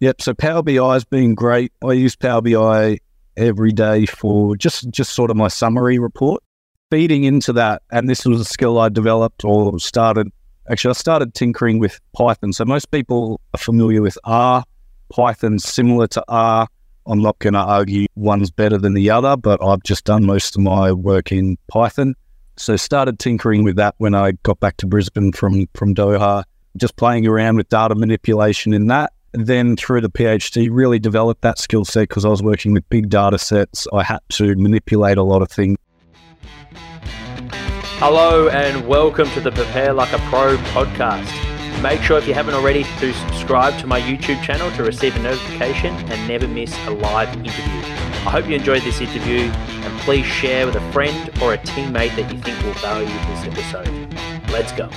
Yep. So Power BI has been great. I use Power BI every day for just just sort of my summary report. Feeding into that, and this was a skill I developed or started. Actually, I started tinkering with Python. So most people are familiar with R. Python's similar to R. I'm not going to argue one's better than the other, but I've just done most of my work in Python. So started tinkering with that when I got back to Brisbane from from Doha, just playing around with data manipulation in that. Then through the PhD, really developed that skill set because I was working with big data sets. I had to manipulate a lot of things. Hello and welcome to the Prepare Like a Pro podcast. Make sure if you haven't already to subscribe to my YouTube channel to receive a notification and never miss a live interview. I hope you enjoyed this interview and please share with a friend or a teammate that you think will value this episode. Let's go.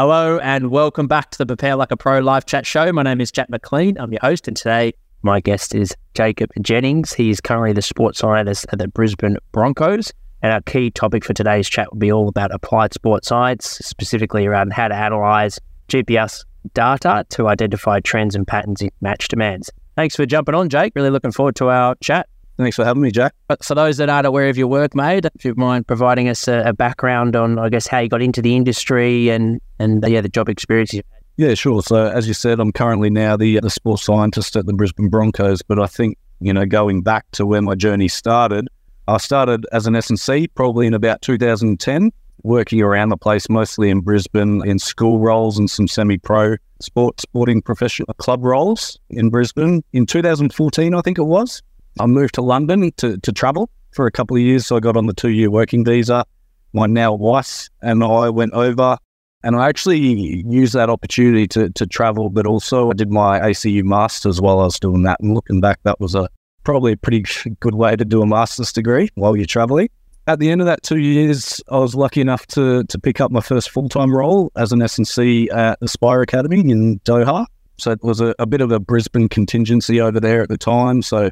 Hello and welcome back to the Prepare Like a Pro live chat show. My name is Jack McLean. I'm your host, and today my guest is Jacob Jennings. He is currently the sports scientist at the Brisbane Broncos. And our key topic for today's chat will be all about applied sports science, specifically around how to analyze GPS data to identify trends and patterns in match demands. Thanks for jumping on, Jake. Really looking forward to our chat. Thanks for having me, Jack. But for those that aren't aware of your work, mate, if you mind providing us a, a background on, I guess, how you got into the industry and and uh, yeah, the job experience. Yeah, sure. So as you said, I'm currently now the the sports scientist at the Brisbane Broncos. But I think you know, going back to where my journey started, I started as an S&C probably in about 2010, working around the place, mostly in Brisbane, in school roles and some semi-pro sport sporting professional club roles in Brisbane. In 2014, I think it was. I moved to London to, to travel for a couple of years. So I got on the two year working visa. My now wife and I went over and I actually used that opportunity to, to travel, but also I did my ACU masters while I was doing that. And looking back, that was a probably a pretty good way to do a master's degree while you're traveling. At the end of that two years, I was lucky enough to to pick up my first full time role as an S&C at Aspire Academy in Doha. So it was a, a bit of a Brisbane contingency over there at the time. So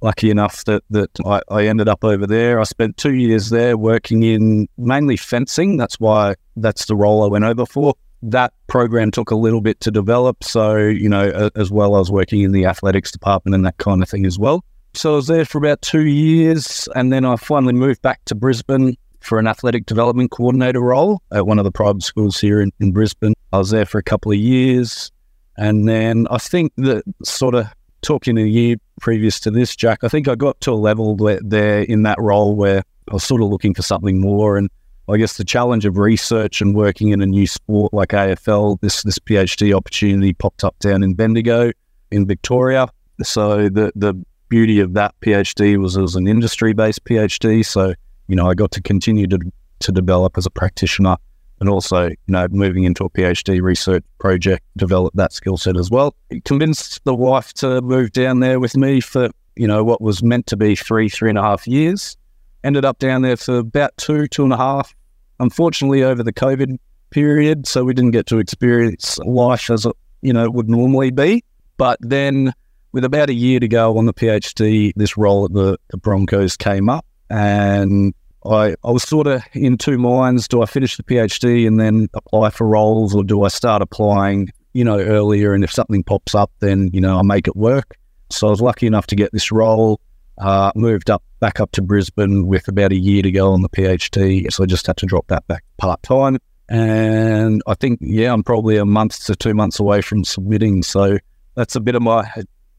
lucky enough that that I, I, ended up over there. I spent two years there working in mainly fencing. That's why that's the role I went over for. That program took a little bit to develop. So, you know, as well, I was working in the athletics department and that kind of thing as well. So I was there for about two years. And then I finally moved back to Brisbane for an athletic development coordinator role at one of the private schools here in, in Brisbane. I was there for a couple of years. And then I think that sort of talking a year previous to this, Jack, I think I got to a level where there in that role where I was sort of looking for something more. And I guess the challenge of research and working in a new sport like AFL, this this PhD opportunity popped up down in Bendigo in Victoria. So the the beauty of that PhD was it was an industry based PhD. So you know I got to continue to to develop as a practitioner and also, you know, moving into a PhD research project, develop that skill set as well. Convinced the wife to move down there with me for, you know, what was meant to be three, three and a half years. Ended up down there for about two, two and a half. Unfortunately, over the COVID period, so we didn't get to experience life as it, you know, would normally be. But then, with about a year to go on the PhD, this role at the, the Broncos came up, and I, I was sort of in two minds. Do I finish the PhD and then apply for roles, or do I start applying, you know, earlier? And if something pops up, then, you know, I make it work. So I was lucky enough to get this role. Uh, moved up back up to Brisbane with about a year to go on the PhD. So I just had to drop that back part time. And I think, yeah, I'm probably a month to two months away from submitting. So that's a bit of my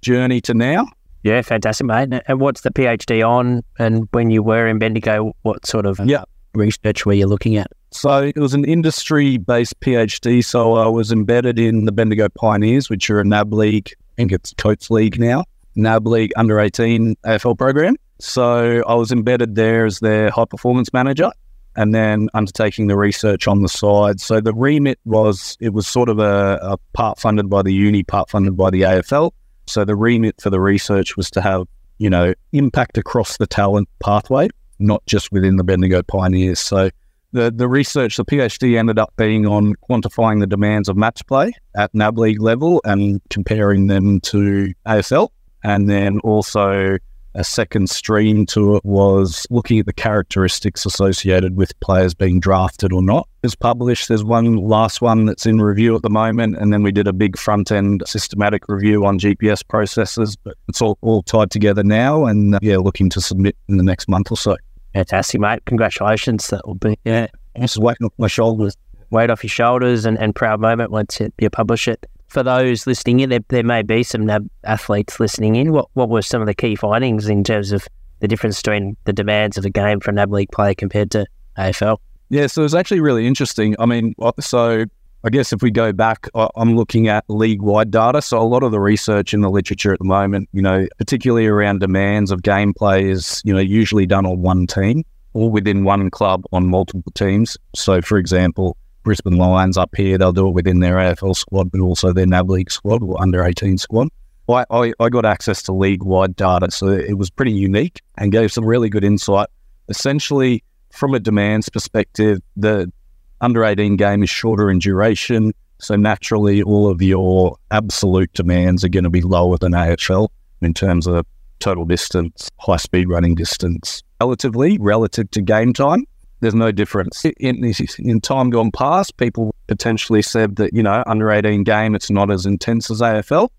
journey to now. Yeah, fantastic, mate. And what's the PhD on? And when you were in Bendigo, what sort of yeah. research were you looking at? So it was an industry based PhD. So I was embedded in the Bendigo Pioneers, which are a NAB league, I think it's Coates League now, NAB league under 18 AFL program. So I was embedded there as their high performance manager and then undertaking the research on the side. So the remit was, it was sort of a, a part funded by the uni, part funded by the AFL. So the remit for the research was to have, you know, impact across the talent pathway, not just within the Bendigo Pioneers. So the, the research, the PhD ended up being on quantifying the demands of match play at NAB league level and comparing them to AFL. And then also a second stream to it was looking at the characteristics associated with players being drafted or not. It's published. There's one last one that's in review at the moment, and then we did a big front end systematic review on GPS processes. But it's all, all tied together now, and uh, yeah, looking to submit in the next month or so. Fantastic, mate. Congratulations. That will be yeah, just waiting off my shoulders. Weight off your shoulders and, and proud moment once you publish it for those listening in, there, there may be some NAB athletes listening in. What what were some of the key findings in terms of the difference between the demands of a game for a NAB league player compared to AFL? Yeah, so it's actually really interesting. I mean, uh, so I guess if we go back, I'm looking at league wide data. So a lot of the research in the literature at the moment, you know, particularly around demands of gameplay, is you know usually done on one team or within one club on multiple teams. So, for example, Brisbane Lions up here, they'll do it within their AFL squad, but also their NAB League squad or under 18 squad. I, I, I got access to league wide data, so it was pretty unique and gave some really good insight. Essentially, from a demands perspective, the under 18 game is shorter in duration. So naturally, all of your absolute demands are going to be lower than AFL in terms of total distance, high speed running distance, relatively relative to game time there's no difference. In, in time gone past, people potentially said that, you know, under 18 game, it's not as intense as AFL.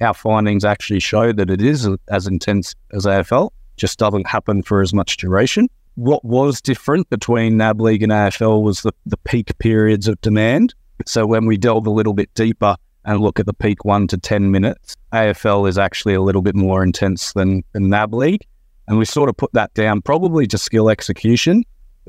Our findings actually show that it is as intense as AFL, just doesn't happen for as much duration. What was different between NAB League and AFL was the, the peak periods of demand. So when we delve a little bit deeper and look at the peak one to 10 minutes, AFL is actually a little bit more intense than, than NAB League. And we sort of put that down probably to skill execution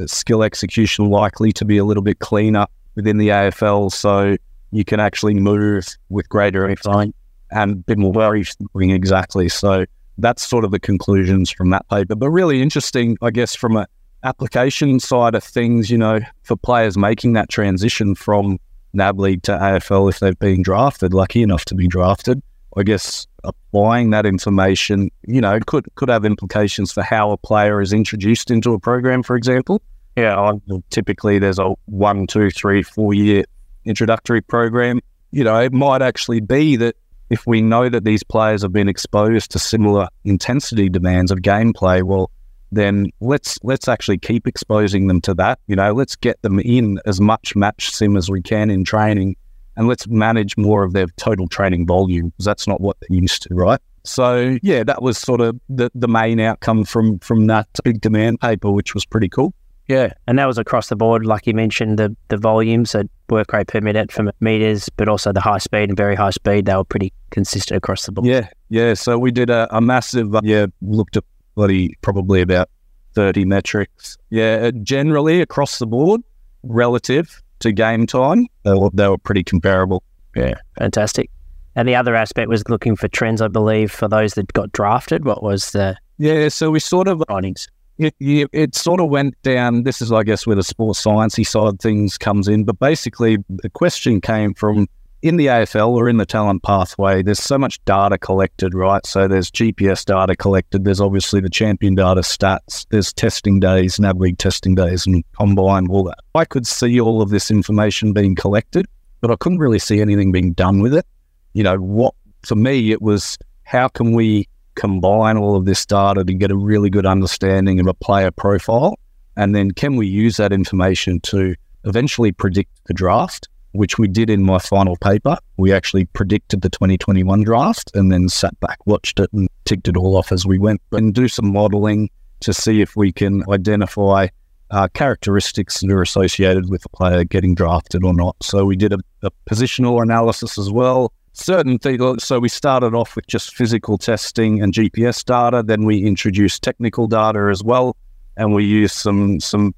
skill execution likely to be a little bit cleaner within the AFL, so you can actually move with greater effect and bit more very exactly. So that's sort of the conclusions from that paper. But really interesting, I guess, from an application side of things, you know, for players making that transition from NAB League to AFL if they've been drafted, lucky enough to be drafted. I guess applying that information, you know, could could have implications for how a player is introduced into a program, for example. Yeah, typically there's a one, two, three, four year introductory program. You know, it might actually be that if we know that these players have been exposed to similar intensity demands of gameplay, well, then let's let's actually keep exposing them to that. You know, let's get them in as much match sim as we can in training, and let's manage more of their total training volume because that's not what they're used to, right? So yeah, that was sort of the, the main outcome from from that big demand paper, which was pretty cool. Yeah, and that was across the board, like you mentioned, the the volumes, at work rate per minute for meters, but also the high speed and very high speed. They were pretty consistent across the board. Yeah, yeah. So we did a, a massive, uh, yeah, looked at bloody probably about thirty metrics. Yeah, uh, generally across the board, relative to game time, they were, they were pretty comparable. Yeah, fantastic. And the other aspect was looking for trends, I believe, for those that got drafted. What was the yeah? So we sort of findings it, it, sort of went down. This is, I guess, where the sports sciencey side things comes in. But basically, the question came from in the AFL or in the talent pathway. There's so much data collected, right? So there's GPS data collected. There's obviously the champion data stats. There's testing days, NAB League testing days, and combine all that. I could see all of this information being collected, but I couldn't really see anything being done with it. You know, what for me it was how can we combine all of this data to get a really good understanding of a player profile? And then can we use that information to eventually predict the draft, which we did in my final paper? We actually predicted the 2021 draft and then sat back, watched it, and ticked it all off as we went and do some modeling to see if we can identify uh, characteristics that are associated with a player getting drafted or not. So we did a, a positional analysis as well certain things. So we started off with just physical testing and GPS data. Then we introduced technical data as well, and we used some some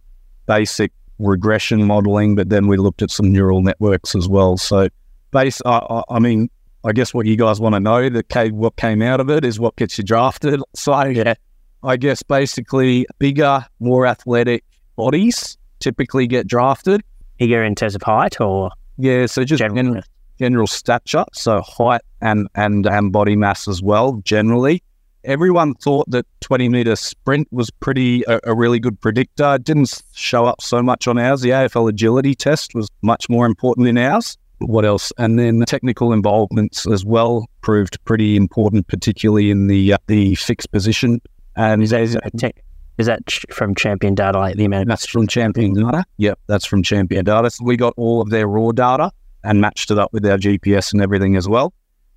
basic regression modeling. But then we looked at some neural networks as well. So, base. I, I mean, I guess what you guys want to know that came, what came out of it is what gets you drafted. So, yeah, I guess basically bigger, more athletic bodies typically get drafted. Bigger in terms of height, or yeah, so just general, general stature, so height and, and, and body mass as well, generally. Everyone thought that 20 meter sprint was pretty a, a really good predictor. It didn't show up so much on ours. The AFL agility test was much more important than ours. What else? And then technical involvements as well proved pretty important, particularly in the uh, the fixed position And is that, is that, is that from Champion Data, like the amount? That's from Champion Data. Yep, that's from Champion Data. So we got all of their raw data and matched it up with our GPS and everything as well.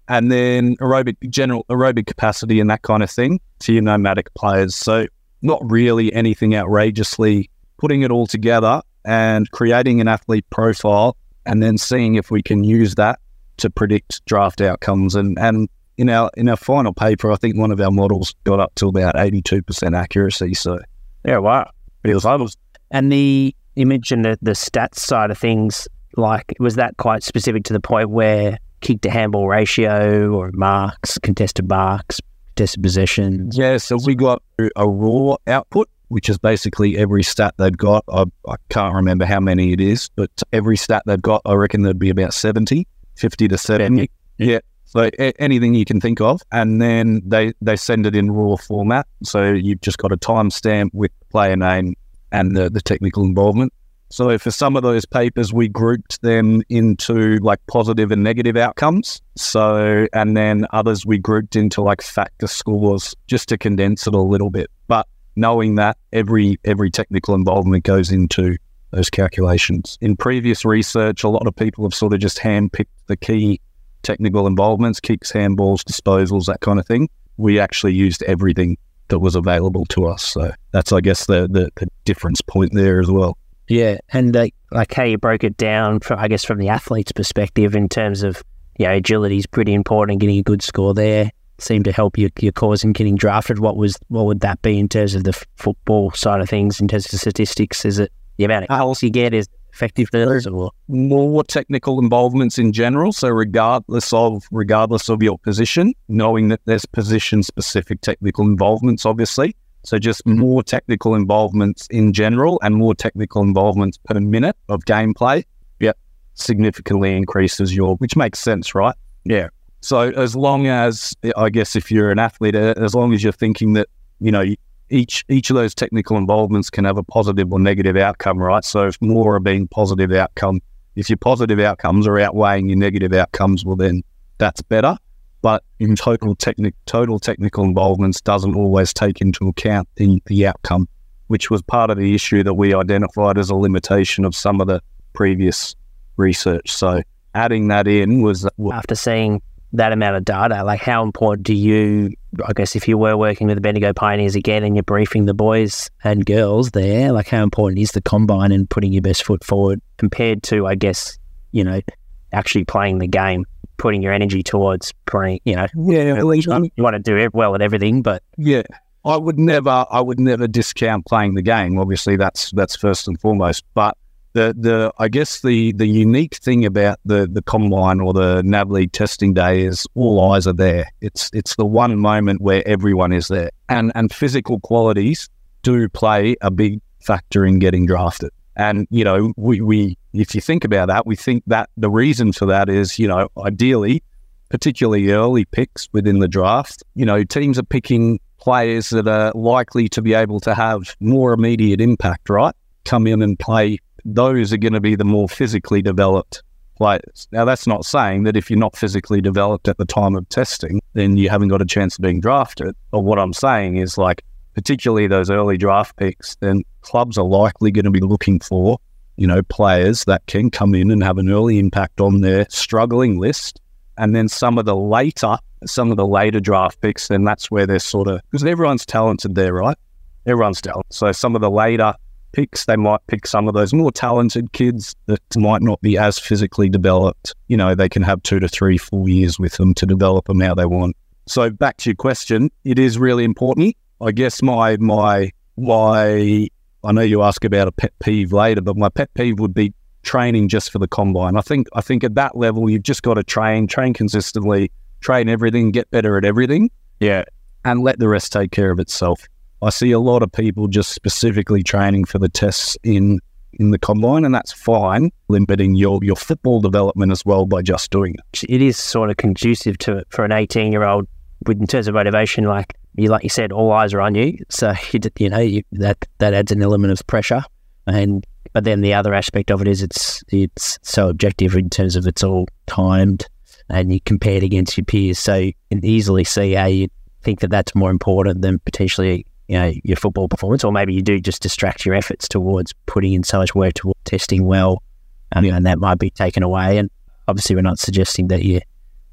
And then aerobic, general aerobic capacity and that kind of thing to your nomadic players. So not really anything outrageously putting it all together and creating an athlete profile and then seeing if we can use that to predict draft outcomes. And, and in our in our final paper, I think one of our models got up to about eighty two percent accuracy. So yeah, wow, it was. And the you mentioned the, the stats side of things. Like, was that quite specific to the point where kick to handball ratio or marks, contested marks, contested possessions? Yeah, so we got a raw output, which is basically every stat they've got. I, I can't remember how many it is, but every stat they've got, I reckon there'd be about 70, 50 to 70. Yeah. So a- anything you can think of, and then they they send it in raw format. So you've just got a timestamp with player name and the, the technical involvement. So for some of those papers, we grouped them into like positive and negative outcomes. So and then others we grouped into like factor scores just to condense it a little bit. But knowing that every every technical involvement goes into those calculations. In previous research, a lot of people have sort of just handpicked the key technical involvements, kicks, handballs, disposals, that kind of thing. We actually used everything that was available to us. So that's, I guess, the, the, the difference point there as well. Yeah, and uh, like how you broke it down, from, I guess, from the athlete's perspective in terms of, yeah, agility is pretty important, getting a good score there seemed to help your, your cause in getting drafted. What was what would that be in terms of the football side of things, in terms of statistics? Is it the amount of goals you get? Is effectiveness or more technical involvements in general. So regardless of regardless of your position, knowing that there's position specific technical involvements, obviously. So just mm-hmm. more technical involvements in general and more technical involvements per minute of gameplay. Yep, significantly increases your, which makes sense, right? Yeah. So as long as I guess if you're an athlete, as long as you're thinking that you know each each of those technical involvements can have a positive or negative outcome, right? So if more are being positive outcome, if your positive outcomes are outweighing your negative outcomes, well then that's better. But in total technic total technical involvements doesn't always take into account the, the outcome, which was part of the issue that we identified as a limitation of some of the previous research. So adding that in was after seeing that amount of data, like how important do you, I guess, if you were working with the Bendigo Pioneers again and you're briefing the boys and girls there, like how important is the combine and putting your best foot forward compared to, I guess, you know, actually playing the game, putting your energy towards playing, you know, yeah, you, want to do it well at everything, but yeah. I would never, I would never discount playing the game. Obviously, that's that's first and foremost. But the the I guess the the unique thing about the the combine or the NAB League testing day is all eyes are there. It's it's the one moment where everyone is there, and and physical qualities do play a big factor in getting drafted. And you know, we we if you think about that, we think that the reason for that is you know ideally, particularly early picks within the draft, you know, teams are picking players that are likely to be able to have more immediate impact, right? Come in and play those are going to be the more physically developed players. Now, that's not saying that if you're not physically developed at the time of testing, then you haven't got a chance of being drafted. But what I'm saying is, like, particularly those early draft picks, then clubs are likely going to be looking for, you know, players that can come in and have an early impact on their struggling list. And then some of the later, some of the later draft picks, then that's where they're sort of, because everyone's talented there, right? Everyone's talented. So some of the later picks, they might pick some of those more talented kids that might not be as physically developed. You know, they can have two to three, four years with them to develop them how they want. So back to your question, it is really important. I guess my my my I know you ask about a pet peeve later, but my pet peeve would be training just for the combine. I think I think at that level you've just got to train, train consistently, train everything, get better at everything. Yeah. And let the rest take care of itself. I see a lot of people just specifically training for the tests in in the combine, and that's fine, limiting your your football development as well by just doing it. It is sort of conducive to it for an eighteen year old. In terms of motivation, like you like you said, all eyes are on you, so you, you know you, that that adds an element of pressure. And but then the other aspect of it is it's it's so objective in terms of it's all timed and you compare it against your peers, so you can easily see how you think that that's more important than potentially you know your football performance, or maybe you do just distract your efforts towards putting in so much work towards testing well, um, and that might be taken away. And obviously, we're not suggesting that you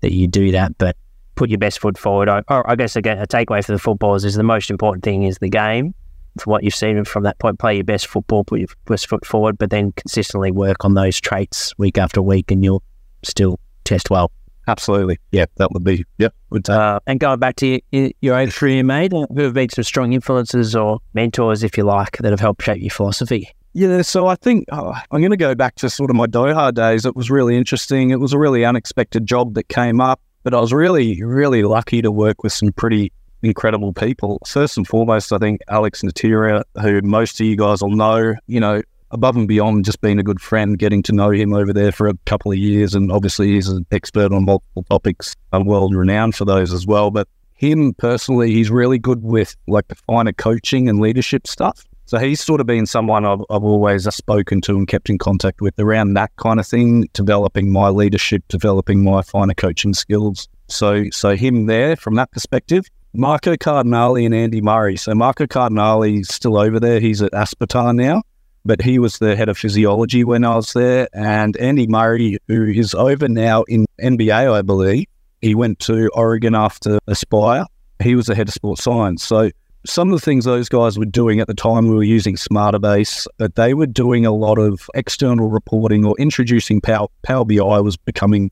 that you do that, but put your best foot forward. I, I guess again, a takeaway for the footballers is the most important thing is the game. From what you've seen from that point, play your best football, put your best foot forward, but then consistently work on those traits week after week, and you'll still test well. Absolutely. Yeah, that would be, yeah. Would uh, and going back to your, your own career, mate, who have been some strong influences or mentors, if you like, that have helped shape your philosophy? Yeah, so I think oh, I'm going to go back to sort of my Doha days. It was really interesting. It was a really unexpected job that came up, but I was really, really lucky to work with some pretty incredible people. First and foremost, I think Alex Natera, who most of you guys will know, you know, above and beyond just being a good friend, getting to know him over there for a couple of years. And obviously, he's an expert on multiple topics, I'm world renowned for those as well. But him personally, he's really good with like the finer coaching and leadership stuff. So he's sort of been someone I've, I've always uh, spoken to and kept in contact with around that kind of thing, developing my leadership, developing my finer coaching skills. So, so him there from that perspective. Marco Cardinale and Andy Murray. So Marco Cardinale is still over there. He's at Aspetar now but he was the head of physiology when I was there. And Andy Murray, who is over now in NBA, I believe, he went to Oregon after Aspire. He was the head of sports science. So some of the things those guys were doing at the time, we were using Smartabase, but they were doing a lot of external reporting or introducing Power, Power BI was becoming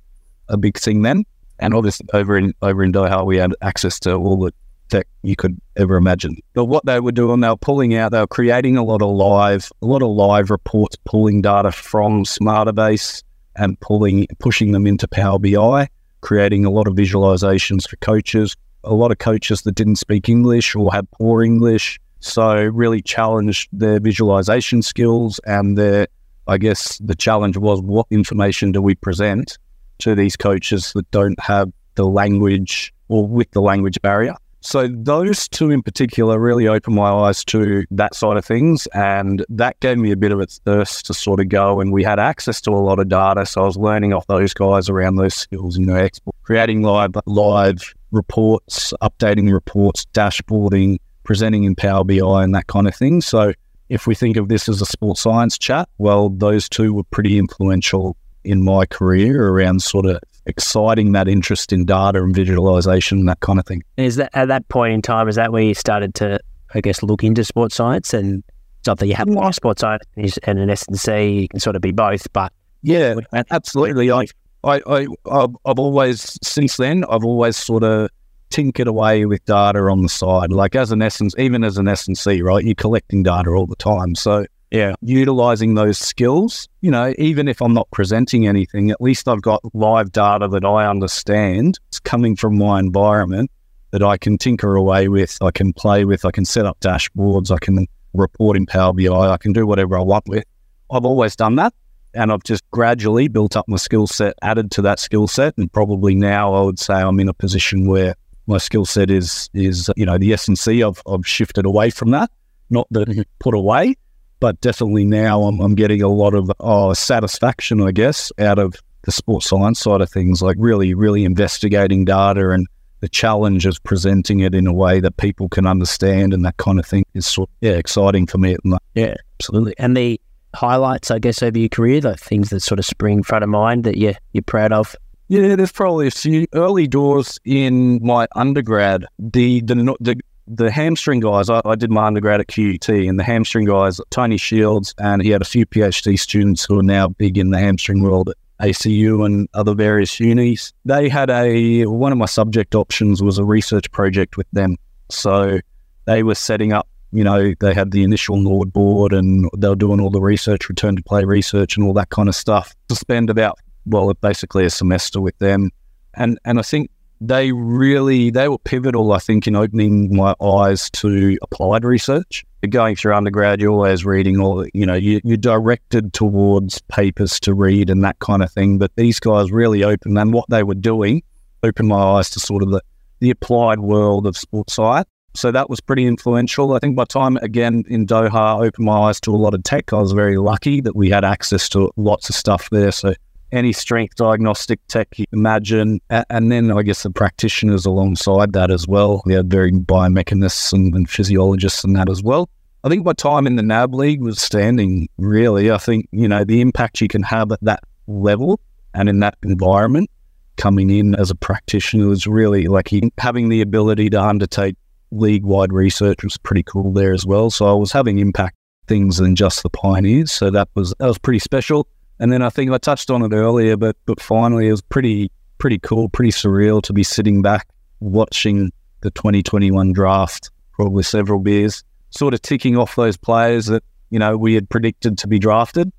a big thing then. And obviously over in over in Doha, we had access to all the tech you could ever imagine. But what they were doing, they were pulling out, they were creating a lot of live, a lot of live reports, pulling data from Smartabase and pulling, pushing them into Power BI, creating a lot of visualizations for coaches. A lot of coaches that didn't speak English or had poor English, so really challenged their visualization skills and their. I guess the challenge was what information do we present to these coaches that don't have the language or with the language barrier. So those two in particular really opened my eyes to that side of things, and that gave me a bit of a thirst to sort of go. And we had access to a lot of data, so I was learning off those guys around those skills. You know, export, creating live live reports, updating reports, dashboarding, presenting in Power BI, and that kind of thing. So if we think of this as a sports science chat, well, those two were pretty influential in my career around sort of exciting that interest in data and visualization, and that kind of thing. Is that at that point in time? Is that where you started to, I guess, look into sports science and something you have sports science and an S&C, you can sort of be both, but yeah, absolutely. I, I, I, I've always since then I've always sort of tinkered away with data on the side, like as an essence, even as an S&C, right? You're collecting data all the time, so yeah, utilizing those skills. You know, even if I'm not presenting anything, at least I've got live data that I understand. It's coming from my environment that I can tinker away with, I can play with, I can set up dashboards, I can report in Power BI, I can do whatever I want with. I've always done that. And I've just gradually built up my skill set, added to that skill set. And probably now I would say I'm in a position where my skill set is, is, you know, the S&C. I've, I've shifted away from that, not that mm-hmm. put away, but definitely now I'm, I'm getting a lot of oh, satisfaction, I guess, out of the sports science side of things, like really, really investigating data and the challenge of presenting it in a way that people can understand and that kind of thing is sort of, yeah, exciting for me. Yeah, absolutely. And the highlights, I guess, over your career, the things that sort of spring front of mind that you, you're proud of? Yeah, there's probably a few early doors in my undergrad. The the the, the hamstring guys, I, I, did my undergrad at QUT, and the hamstring guys, Tony Shields, and he had a few PhD students who are now big in the hamstring world at ACU and other various unis. They had a one of my subject options was a research project with them. So they were setting up, you know, they had the initial NordBord and they were doing all the research, return to play research and all that kind of stuff. To spend about well, basically a semester with them. And and I think they really they were pivotal, I think, in opening my eyes to applied research. Going through undergrad, you're always reading all, you know, you, you're directed towards papers to read and that kind of thing. But these guys really opened, and what they were doing opened my eyes to sort of the, the applied world of sports science. So that was pretty influential. I think by time again in Doha opened my eyes to a lot of tech. I was very lucky that we had access to lots of stuff there. So any strength diagnostic tech you imagine. And then I guess the practitioners alongside that as well. We had very biomechanists and, and physiologists and that as well. I think my time in the NAB League was standing, really. I think, you know, the impact you can have at that level and in that environment coming in as a practitioner was really like having the ability to undertake league wide research was pretty cool there as well. So I was having impact things than just the pioneers. So that was that was pretty special. And then I think I touched on it earlier, but but finally it was pretty pretty cool, pretty surreal to be sitting back watching the 2021 draft, probably several beers, sort of ticking off those players that you know we had predicted to be drafted.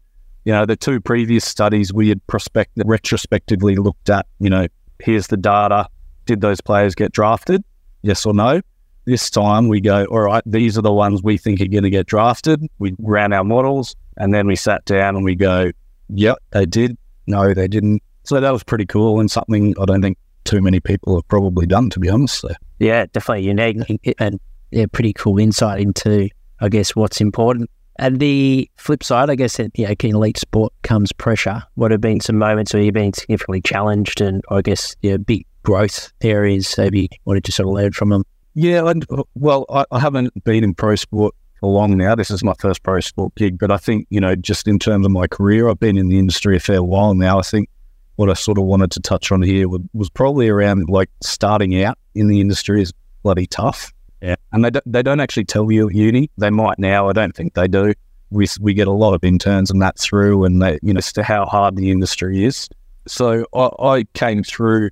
You know, the two previous studies we had prospect retrospectively looked at. You know, here's the data. Did those players get drafted? Yes or no? This time we go, all right, these are the ones we think are going to get drafted. We ran our models and then we sat down and we go, yep, they did. No, they didn't. So that was pretty cool and something I don't think too many people have probably done, to be honest. So. Yeah, definitely unique and yeah, pretty cool insight into, I guess, what's important. And the flip side, I guess, that you know, in elite sport comes pressure. What have been some moments where you've been significantly challenged and I guess, yeah, big growth areas maybe wanted to sort of learn from them? Yeah, and uh, well, I, I, haven't been in pro sport for long now. This is my first pro sport gig, but I think you know, just in terms of my career, I've been in the industry a fair while now. I think what I sort of wanted to touch on here was, was probably around like starting out in the industry is bloody tough. Yeah, and they don't, they don't actually tell you at uni. They might now. I don't think they do. We we get a lot of interns and that through, and they you know as to how hard the industry is. So I, I came through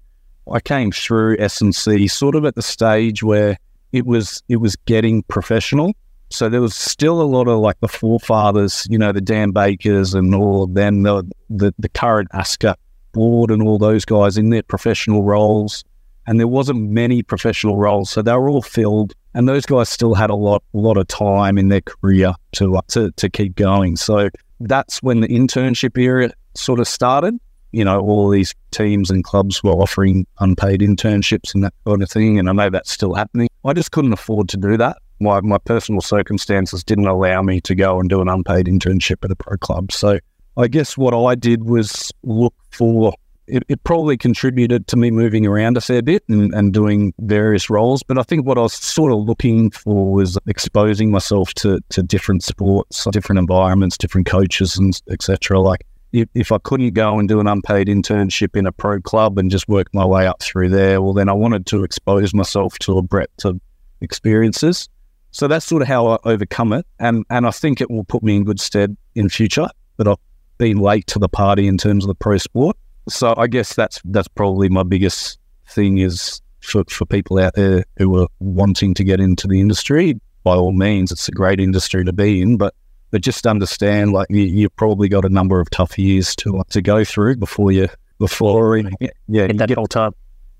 I came through S&C sort of at the stage where it was it was getting professional. So there was still a lot of like the forefathers, you know, the Dan Bakers and all of them, the the, the current ASCA board and all those guys in their professional roles. And there wasn't many professional roles, so they were all filled. And those guys still had a lot, a lot of time in their career to to to keep going. So that's when the internship era sort of started you know, all these teams and clubs were offering unpaid internships and that kind of thing. And I know that's still happening. I just couldn't afford to do that. My, my personal circumstances didn't allow me to go and do an unpaid internship at a pro club. So I guess what I did was look for it, it, probably contributed to me moving around a fair bit and, and, doing various roles. But I think what I was sort of looking for was exposing myself to, to different sports, different environments, different coaches, and etc. Like if, if I couldn't go and do an unpaid internship in a pro club and just work my way up through there, well, then I wanted to expose myself to a breadth of experiences. So that's sort of how I overcome it. And, and I think it will put me in good stead in future But I've been late to the party in terms of the pro sport. So I guess that's that's probably my biggest thing is for, for people out there who are wanting to get into the industry, by all means, it's a great industry to be in, but but just understand like you, you've probably got a number of tough years to to go through before you before yeah, yeah that get, whole time.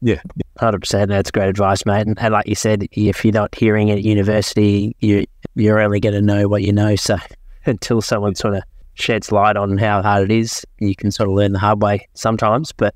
Yeah, hundred percent. That's great advice, mate. And, and, like you said, if you're not hearing it at university, you you're only going to know what you know. So until someone sort of sheds light on how hard it is, you can sort of learn the hard way sometimes. But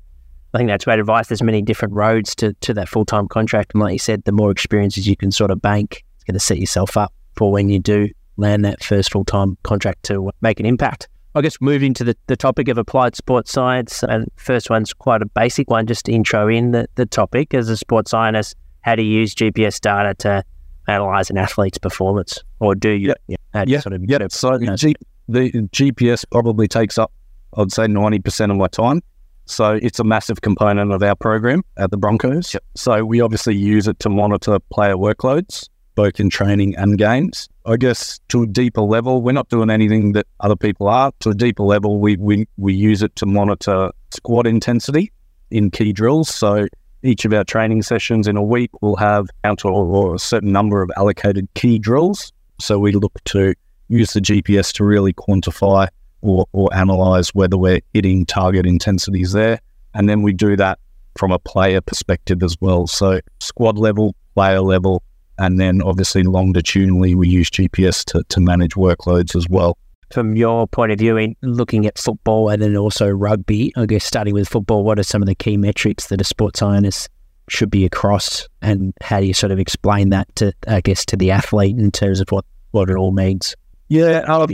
I think that's great advice. There's many different roads to to that full time contract, and like you said, the more experiences you can sort of bank, it's going to set yourself up for when you do land that first full time contract to make an impact. I guess moving to the, the topic of applied sports science, and first one's quite a basic one, just to intro in the, the topic. As a sports scientist, how to use GPS data to analyze an athlete's performance, or do you? Yeah, yeah. yeah. Sort of, yeah. So you know, G, the GPS probably takes up, I'd say, ninety percent of my time. So it's a massive component of our program at the Broncos. Yep. So we obviously use it to monitor player workloads both in training and games. I guess to a deeper level, we're not doing anything that other people are. To a deeper level, we, we, we use it to monitor squad intensity in key drills. So each of our training sessions in a week will have or, a certain number of allocated key drills. So we look to use the GPS to really quantify or, or analyze whether we're hitting target intensities there. And then we do that from a player perspective as well. So squad level, player level, and then obviously longitudinally, we use GPS to, to manage workloads as well. From your point of view, in looking at football and then also rugby, I guess starting with football, what are some of the key metrics that a sports scientist should be across, and how do you sort of explain that to, I guess, to the athlete in terms of what, what it all means? Yeah, uh,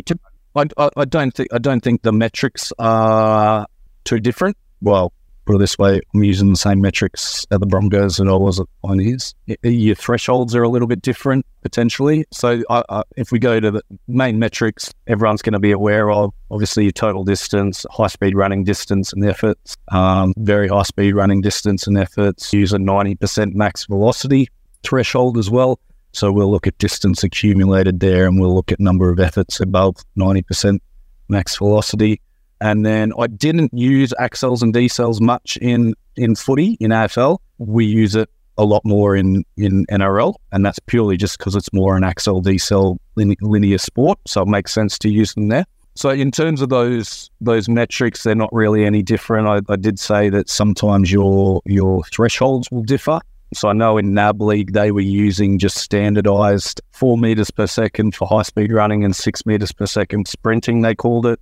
I, I, I don't think I don't think the metrics are too different. Well, put it this way, I'm using the same metrics at the Broncos that I was at Pioneers. Your thresholds are a little bit different potentially. So I, I, if we go to the main metrics, everyone's going to be aware of obviously your total distance, high speed running distance and efforts, um, very high speed running distance and efforts. Use a 90% max velocity threshold as well. So we'll look at distance accumulated there and we'll look at number of efforts above 90% max velocity. And then I didn't use accels and decels much in, in footy, in AFL. We use it a lot more in, in NRL, and that's purely just because it's more an accel decel linear sport. So it makes sense to use them there. So in terms of those those metrics, they're not really any different. I, I did say that sometimes your your thresholds will differ. So I know in NAB League they were using just standardized four meters per second for high speed running and six meters per second sprinting. They called it.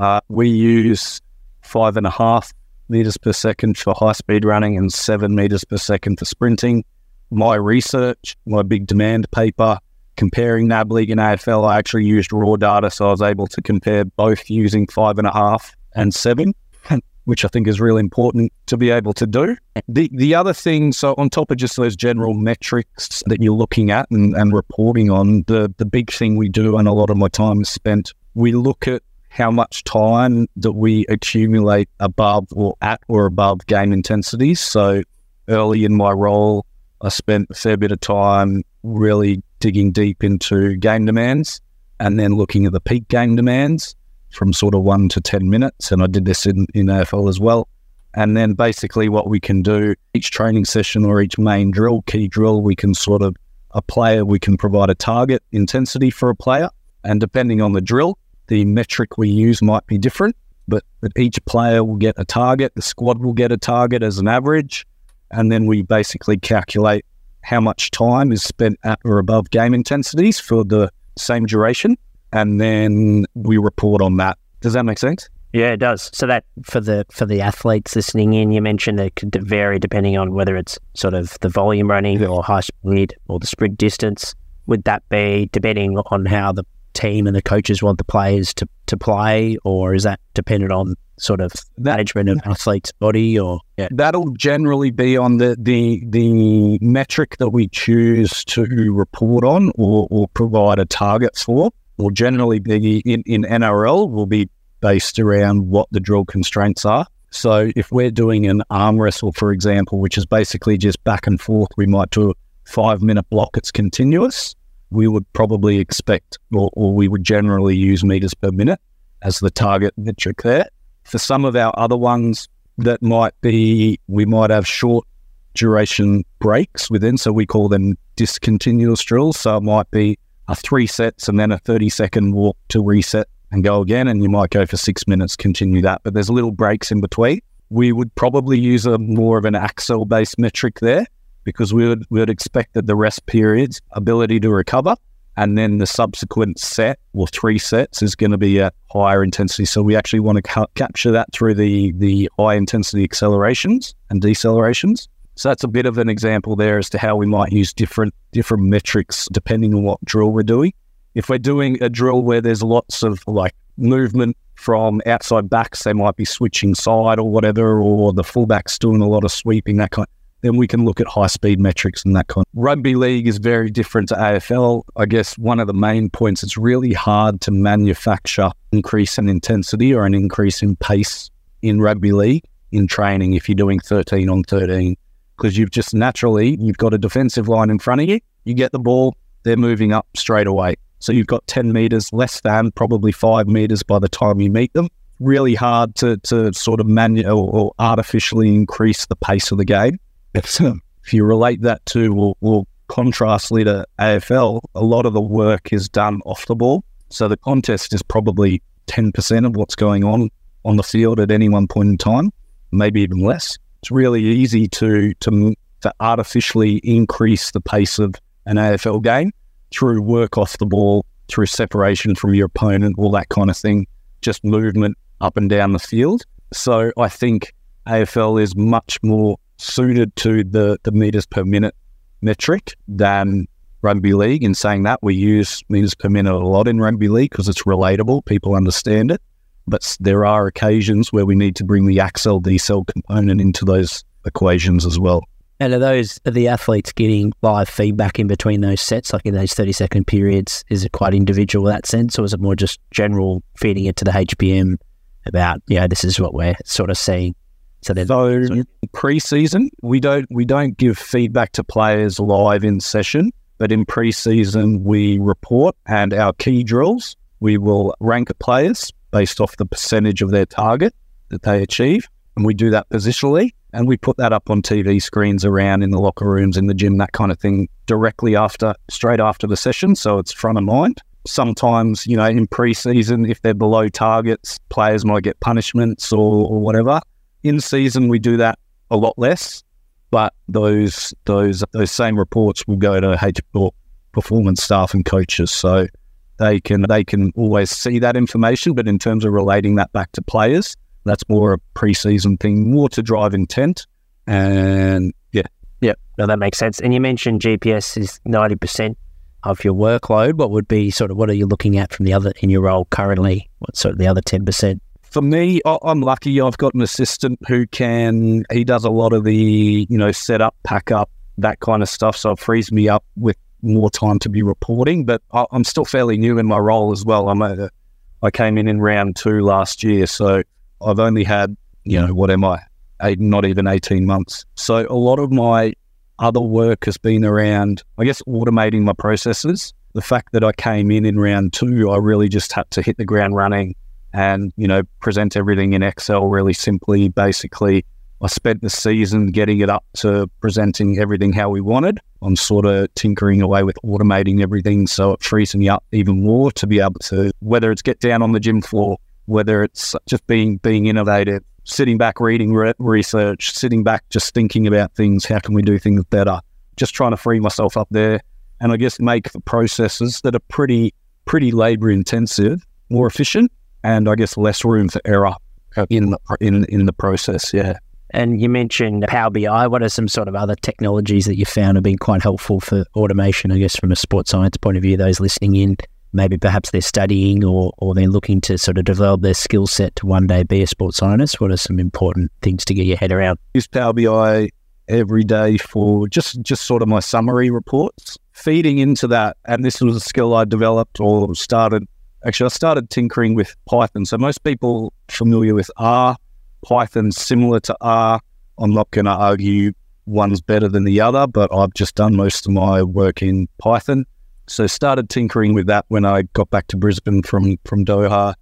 Uh, we use five and a half meters per second for high speed running and seven meters per second for sprinting. My research, my big demand paper comparing NAB League and AFL, I actually used raw data, so I was able to compare both using five and a half and seven which I think is really important to be able to do. The the other thing, so on top of just those general metrics that you're looking at and, and reporting on, the the big thing we do and a lot of my time is spent, we look at how much time that we accumulate above or at or above game intensities. So early in my role, I spent a fair bit of time really digging deep into game demands and then looking at the peak game demands from sort of one to 10 minutes. And I did this in, in AFL as well. And then basically, what we can do each training session or each main drill, key drill, we can sort of a player, we can provide a target intensity for a player. And depending on the drill, the metric we use might be different, but, but each player will get a target. The squad will get a target as an average. And then we basically calculate how much time is spent at or above game intensities for the same duration and then we report on that. Does that make sense? Yeah, it does. So that for the for the athletes listening in, you mentioned it could vary depending on whether it's sort of the volume running or high speed or the sprint distance. Would that be depending on how the team and the coaches want the players to, to play, or is that dependent on sort of management of athlete's body or yeah. that'll generally be on the, the the metric that we choose to report on or, or provide a target for will generally be in, in NRL will be based around what the drill constraints are. So if we're doing an arm wrestle, for example, which is basically just back and forth, we might do a five minute block, it's continuous. We would probably expect, or, or we would generally use meters per minute as the target metric there. For some of our other ones, that might be, we might have short duration breaks within, so we call them discontinuous drills. So it might be a three sets and then a 30 second walk to reset and go again. And you might go for six minutes, continue that. But there's little breaks in between. We would probably use a more of an accel based metric there because we would, we would expect that the rest periods ability to recover and then the subsequent set or three sets is going to be at higher intensity. So we actually want to ca- capture that through the the high intensity accelerations and decelerations. So that's a bit of an example there as to how we might use different different metrics depending on what drill we're doing. If we're doing a drill where there's lots of like movement from outside backs, they might be switching side or whatever, or the fullbacks doing a lot of sweeping, that kind. Then we can look at high speed metrics and that kind. Rugby league is very different to AFL. I guess one of the main points it's really hard to manufacture increase in intensity or an increase in pace in rugby league in training if you're doing 13 on 13 because you've just naturally you've got a defensive line in front of you. You get the ball, they're moving up straight away. So you've got 10 meters less than probably five meters by the time you meet them. Really hard to, to sort of manual or artificially increase the pace of the game. If, if you relate that to or, or contrastly to AFL, a lot of the work is done off the ball. So the contest is probably 10% of what's going on on the field at any one point in time, maybe even less it's really easy to, to, to artificially increase the pace of an AFL game through work off the ball, through separation from your opponent, all that kind of thing, just movement up and down the field. So I think AFL is much more suited to the, the meters per minute metric than rugby league. In saying that, we use meters per minute a lot in rugby league because it's relatable, people understand it. But there are occasions where we need to bring the accel decel component into those equations as well. And are those are the athletes getting live feedback in between those sets, like in those thirty second periods? Is it quite individual in that sense, or is it more just general feeding it to the HPM about, yeah, this is what we're sort of seeing? So, so pre-season, we don't we don't give feedback to players live in session, but in pre-season we report and our key drills we will rank players based off the percentage of their target that they achieve, and we do that positionally and we put that up on TV screens around in the locker rooms, in the gym, that kind of thing, directly after, straight after the session. So it's front of mind. Sometimes, you know, in pre-season, if they're below targets, players might get punishments or, or whatever. In season, we do that a lot less, but those those those same reports will go to H performance staff and coaches, so they can they can always see that information. But in terms of relating that back to players, that's more a preseason thing, more to drive intent. And yeah. Yeah, no, that makes sense. And you mentioned GPS is 90% of your workload. What would be sort of, what are you looking at from the other, in your role currently? What's sort of the other 10%? For me, I'm lucky. I've got an assistant who can, he does a lot of the, you know, set up, pack up, that kind of stuff. So it frees me up with more time to be reporting. But I'm still fairly new in my role as well. I'm a, I came in in round two last year. So I've only had, you know, what am I? Eight, not even 18 months. So a lot of my other work has been around, I guess, automating my processes. The fact that I came in in round two, I really just had to hit the ground running and, you know, present everything in Excel really simply. Basically, I spent the season getting it up to presenting everything how we wanted. I'm sort of tinkering away with automating everything so it frees me up even more to be able to, whether it's get down on the gym floor, whether it's just being being innovative, sitting back reading re- research, sitting back just thinking about things. How can we do things better? Just trying to free myself up there, and I guess make the processes that are pretty pretty labor intensive more efficient, and I guess less room for error uh, in the in in the process. Yeah. And you mentioned Power BI. What are some sort of other technologies that you found have been quite helpful for automation? I guess from a sports science point of view, those listening in maybe perhaps they're studying or, or they're looking to sort of develop their skill set to one day be a sports scientist? What are some important things to get your head around? Use Power BI every day for just, just sort of my summary reports. Feeding into that, and this was a skill I developed or started. Actually, I started tinkering with Python. So most people familiar with R, Python similar to R. I'm not going to argue one's better than the other, but I've just done most of my work in Python. So started tinkering with that when I got back to Brisbane from from Doha,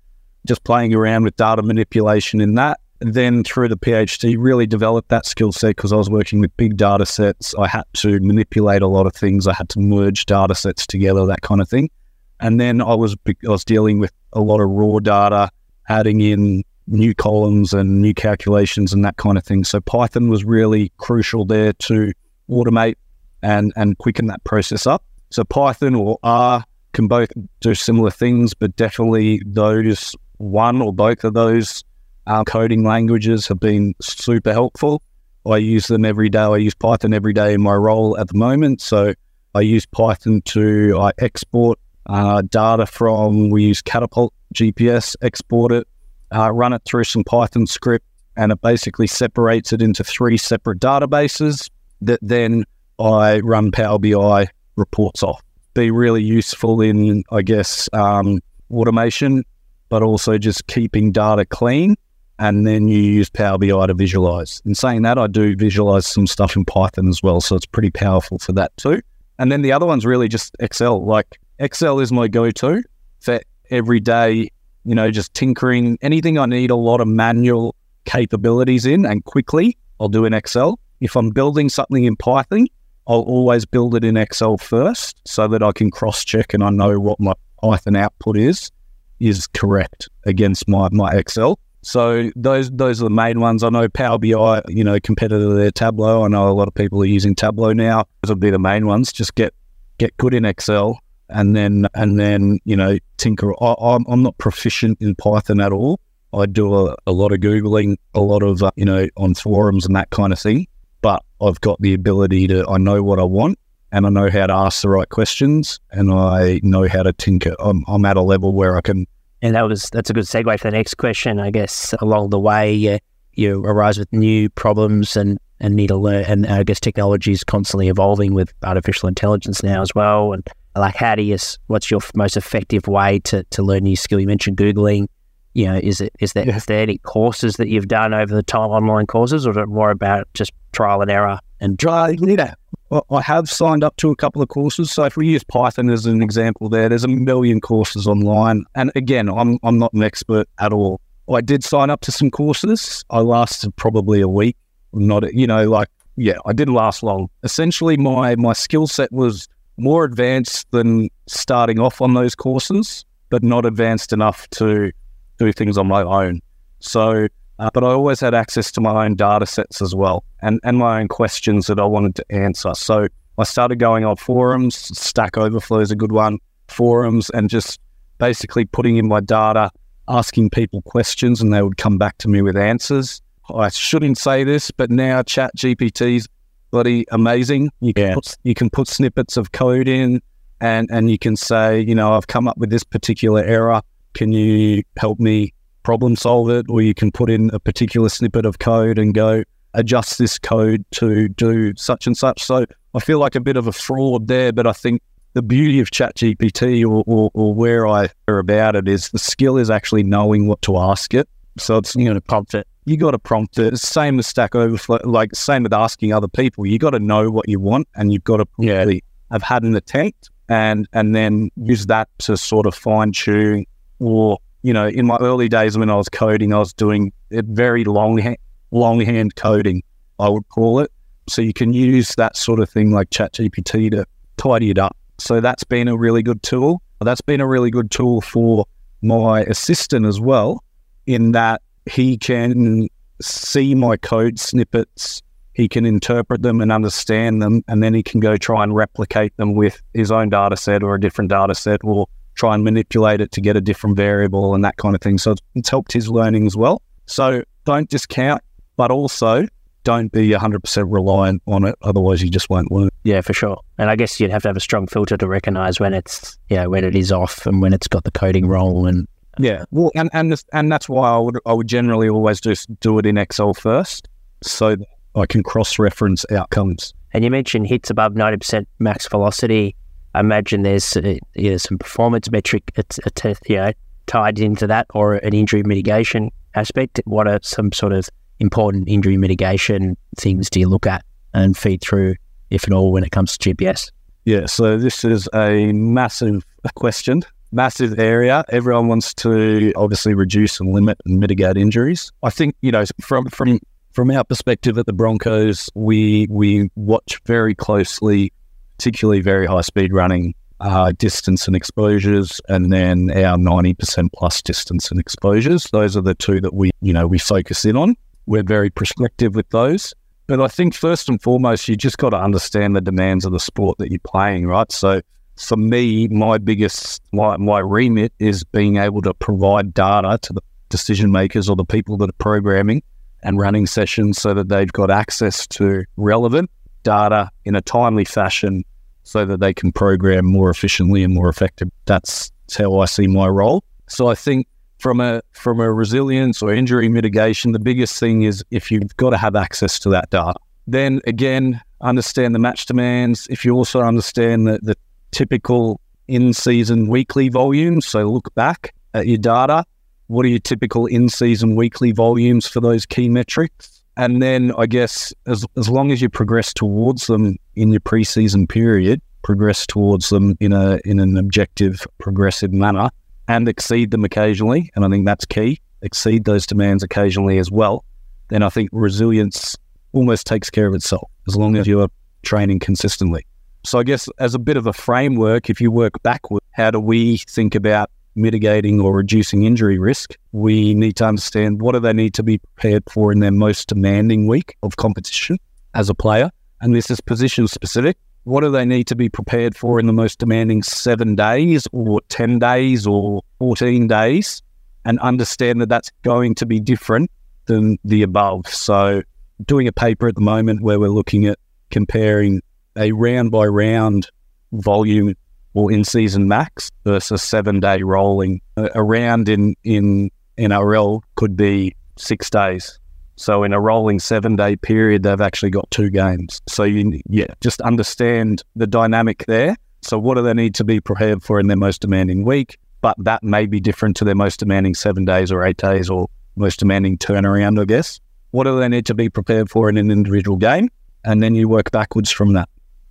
just playing around with data manipulation in that. Then through the PhD, really developed that skill set because I was working with big data sets. I had to manipulate a lot of things. I had to merge data sets together, that kind of thing. And then I was I was dealing with a lot of raw data, adding in new columns and new calculations and that kind of thing. So Python was really crucial there to automate and and quicken that process up. So Python or R can both do similar things, but definitely those one or both of those uh, coding languages have been super helpful. I use them every day. I use Python every day in my role at the moment. So I use Python to I export uh, data from. We use Catapult GPS, export it, uh, run it through some Python script, and it basically separates it into three separate databases that then I run Power BI reports off. Be really useful in, I guess, um, automation, but also just keeping data clean. And then you use Power BI to visualize. In saying that, I do visualize some stuff in Python as well. So it's pretty powerful for that too. And then the other one's really just Excel. Like Excel is my go to for every day, you know, just tinkering. Anything I need a lot of manual capabilities in and quickly, I'll do in Excel. If I'm building something in Python, I'll always build it in Excel first so that I can cross check and I know what my Python output is is correct against my, my Excel. So those those are the main ones. I know Power BI, you know, competitor there, Tableau. I know a lot of people are using Tableau now. Those would be the main ones. Just get get good in Excel, and then and then you know tinker. I, am I'm not proficient in Python at all. I do a, a lot of googling, a lot of uh, you know on forums and that kind of thing but I've got the ability to, I know what I want and I know how to ask the right questions and I know how to tinker. I'm, I'm at a level where I can And that was that's a good segue for the next question. I guess along the way, you, you arise with new problems and, and need to learn. And I guess technology is constantly evolving with artificial intelligence now as well. And like, how do you? What's your most effective way to, to learn new skill? You mentioned googling. You know, is it is there yeah. is there any courses that you've done over the time, online courses, or is it more about just trial and error and try? Yeah, well, I have signed up to a couple of courses. So if we use Python as an example, there, there's a million courses online. And again, I'm I'm not an expert at all. I did sign up to some courses. I lasted probably a week. Not you know like yeah, I didn't last long. Essentially, my my skill set was more advanced than starting off on those courses, but not advanced enough to do things on my own. So, uh, but I always had access to my own data sets as well and, and my own questions that I wanted to answer. So I started going on forums, Stack Overflow is a good one, forums, and just basically putting in my data, asking people questions, and they would come back to me with answers. I shouldn't say this, but now Chat GPT's bloody amazing. You can, yeah. put, you can put snippets of code in and, and you can say, you know, I've come up with this particular error. Can you help me problem solve it? Or you can put in a particular snippet of code and go, adjust this code to do such and such. So I feel like a bit of a fraud there, but I think the beauty of ChatGPT or, or, or where I hear about it is the skill is actually knowing what to ask it. So it's you know prompt it you got to prompt it. Same with Stack Overflow, like same with asking other people. You got to know what you want, and you've got to yeah. have had an attempt, and and then use that to sort of fine tune. Or you know, in my early days when I was coding, I was doing it very long hand longhand coding, I would call it. So you can use that sort of thing like ChatGPT to tidy it up. So that's been a really good tool. That's been a really good tool for my assistant as well, in that he can see my code snippets, he can interpret them and understand them, and then he can go try and replicate them with his own data set or a different data set or try and manipulate it to get a different variable and that kind of thing. So it's helped his learning as well. So don't discount, but also don't be 100% reliant on it. Otherwise, you just won't learn. Yeah, for sure. And I guess you'd have to have a strong filter to recognize when it's, yeah, when it is off and when it's got the coding wrong and yeah, well, and and this, and that's why I would I would generally always just do it in Excel first, so that I can cross reference outcomes. And you mentioned hits above ninety percent max velocity. I imagine there's uh, you know, some performance metric it's, it's you know, tied into that, or an injury mitigation aspect. What are some sort of important injury mitigation things do you look at and feed through, if at all, when it comes to GPS? Yeah, so this is a massive question massive area. Everyone wants to obviously reduce and limit and mitigate injuries. I think you know from from from our perspective at the Broncos, we we watch very closely, particularly very high speed running, uh, distance and exposures, and then our ninety percent plus distance and exposures. Those are the two that we you know we focus in on. We're very prescriptive with those. But I think first and foremost, you just got to understand the demands of the sport that you're playing, right? So for me, my biggest my, my remit is being able to provide data to the decision makers or the people that are programming and running sessions so that they've got access to relevant data in a timely fashion so that they can program more efficiently and more effective. That's how I see my role. So I think from a from a resilience or injury mitigation, the biggest thing is if you've got to have access to that data. Then again, understand the match demands. If you also understand the, the typical in season weekly volumes. So look back at your data. What are your typical in season weekly volumes for those key metrics? And then I guess as, as long as you progress towards them in your preseason period, progress towards them in a in an objective, progressive manner and exceed them occasionally. And I think that's key. Exceed those demands occasionally as well. Then I think resilience almost takes care of itself as long as you are training consistently. So I guess as a bit of a framework, if you work backward, how do we think about mitigating or reducing injury risk? We need to understand what do they need to be prepared for in their most demanding week of competition as a player. And this is position specific. What do they need to be prepared for in the most demanding seven days or 10 days or 14 days? And understand that that's going to be different than the above. So, doing a paper at the moment where we're looking at comparing a round by round volume or in season max versus seven day rolling. A round in, in NRL could be six days. So in a rolling seven day period, they've actually got two games. So you yeah, just understand the dynamic there. So what do they need to be prepared for in their most demanding week? But that may be different to their most demanding seven days or eight days or most demanding turnaround, I guess. What do they need to be prepared for in an individual game? And then you work backwards from that.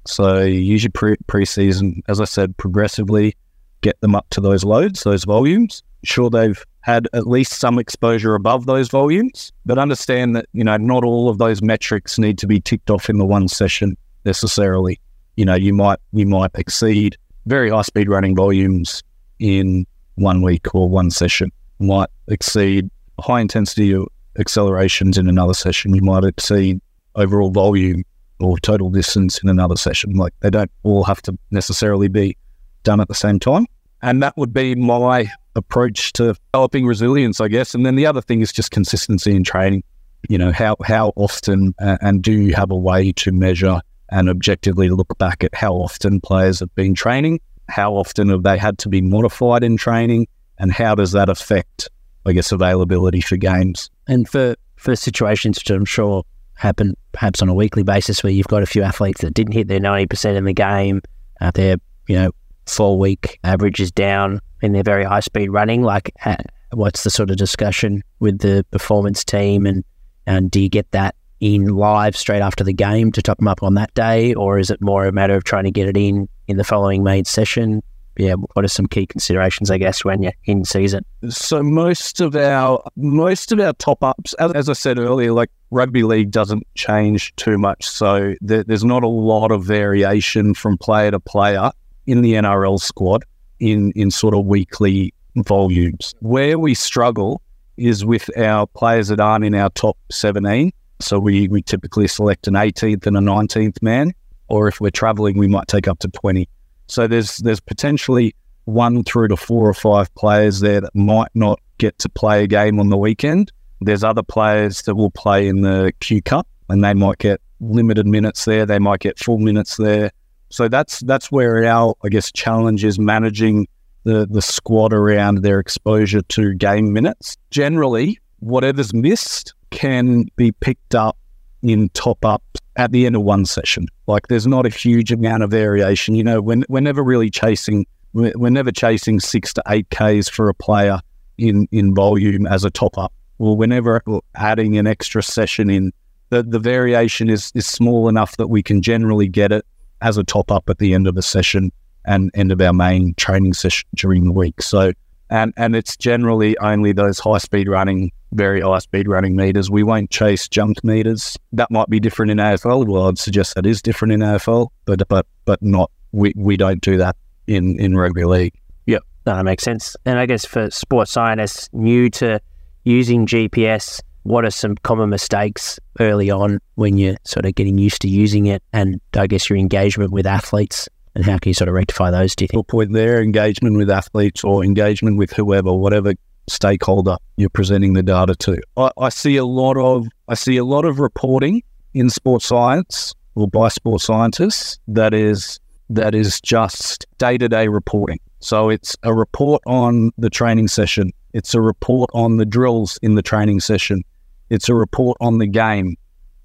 So use your pre- preseason, as I said, progressively get them up to those loads, those volumes. Sure, they've had at least some exposure above those volumes, but understand that, you know, not all of those metrics need to be ticked off in the one session necessarily. You know, you might you might exceed very high speed running volumes in one week or one session. Might exceed high intensity accelerations in another session. You might exceed overall volume or total distance in another session. Like they don't all have to necessarily be done at the same time. And that would be my approach to developing resilience, I guess. And then the other thing is just consistency in training. You know, how how often uh, and do you have a way to measure and objectively look back at how often players have been training? How often have they had to be modified in training? And how does that affect, I guess, availability for games? And for for situations which I'm sure happen perhaps on a weekly basis where you've got a few athletes that didn't hit their 90% in the game, uh, their, you know, four week average is down in their very high speed running. Like, what's the sort of discussion with the performance team? And, and do you get that in live straight after the game to top them up on that day? Or is it more a matter of trying to get it in in the following main session? Yeah, what are some key considerations, I guess, when you're in season? So most of our most of our top ups, as, as I said earlier, like rugby league doesn't change too much, so there, there's not a lot of variation from player to player in the NRL squad in in sort of weekly volumes. Where we struggle is with our players that aren't in our top 17. So we, we typically select an 18th and a 19th man, or if we're traveling, we might take up to 20. So there's there's potentially one through to four or five players there that might not get to play a game on the weekend. There's other players that will play in the Q Cup and they might get limited minutes there. They might get full minutes there. So that's that's where our I guess challenge is managing the the squad around their exposure to game minutes. Generally, whatever's missed can be picked up in top up at the end of one session. Like there's not a huge amount of variation. You know, we're, we're never really chasing, we're, we're never chasing six to eight Ks for a player in, in volume as a top up. Well, we're never adding an extra session in. The, the variation is, is small enough that we can generally get it as a top up at the end of a session and end of our main training session during the week. So and and it's generally only those high speed running, very high speed running meters. We won't chase jump meters. That might be different in AFL. Well, I'd suggest that is different in AFL, but but but not. We we don't do that in in rugby league. Yep, that makes sense. And I guess for sports scientists new to using GPS, what are some common mistakes early on when you're sort of getting used to using it, and I guess your engagement with athletes and how can you sort of rectify those, do you think? Point there, engagement with athletes or engagement with whoever, whatever stakeholder you're presenting the data to. I, I see a lot of I see a lot of reporting in sports science or by sports scientists that is that is just day to day reporting. So it's a report on the training session. It's a report on the drills in the training session. It's a report on the game.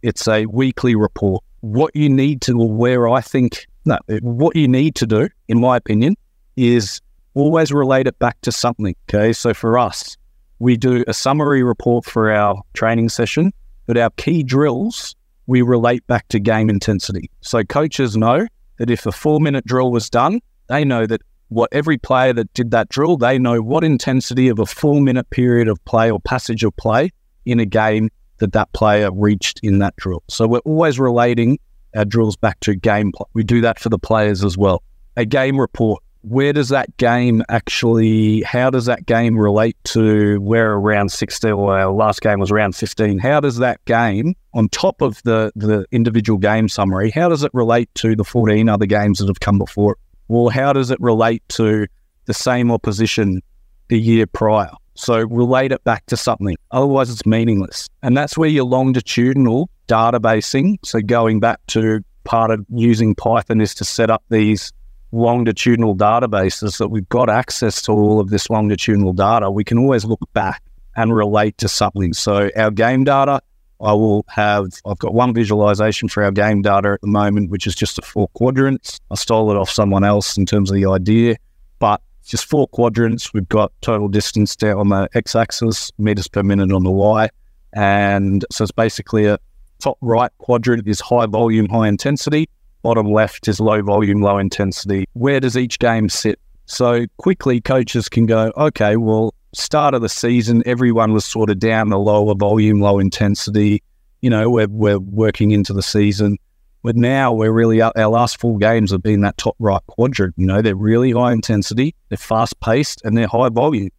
It's a weekly report. What you need to, where I think no, what you need to do, in my opinion, is always relate it back to something. Okay. So for us, we do a summary report for our training session, but our key drills, we relate back to game intensity. So coaches know that if a four minute drill was done, they know that what every player that did that drill, they know what intensity of a four minute period of play or passage of play in a game that that player reached in that drill. So we're always relating our drills back to gameplay. We do that for the players as well. A game report. Where does that game actually, how does that game relate to where around 16 or our last game was around 15? How does that game, on top of the, the individual game summary, how does it relate to the 14 other games that have come before it? Well, how does it relate to the same opposition the year prior? So relate it back to something. Otherwise, it's meaningless. And that's where your longitudinal databasing, so going back to part of using Python is to set up these longitudinal databases that we've got access to all of this longitudinal data, we can always look back and relate to something. So our game data, I will have, I've got one visualization for our game data at the moment, which is just the four quadrants. I stole it off someone else in terms of the idea, but just four quadrants. We've got total distance down on the x axis, meters per minute on the y. And so it's basically a top right quadrant is high volume, high intensity. Bottom left is low volume, low intensity. Where does each game sit? So quickly, coaches can go, okay, well, start of the season, everyone was sort of down the lower volume, low intensity. You know, we're, we're working into the season. But now we're really, our last four games have been that top right quadrant. You know, they're really high intensity, they're fast paced, and they're high volume.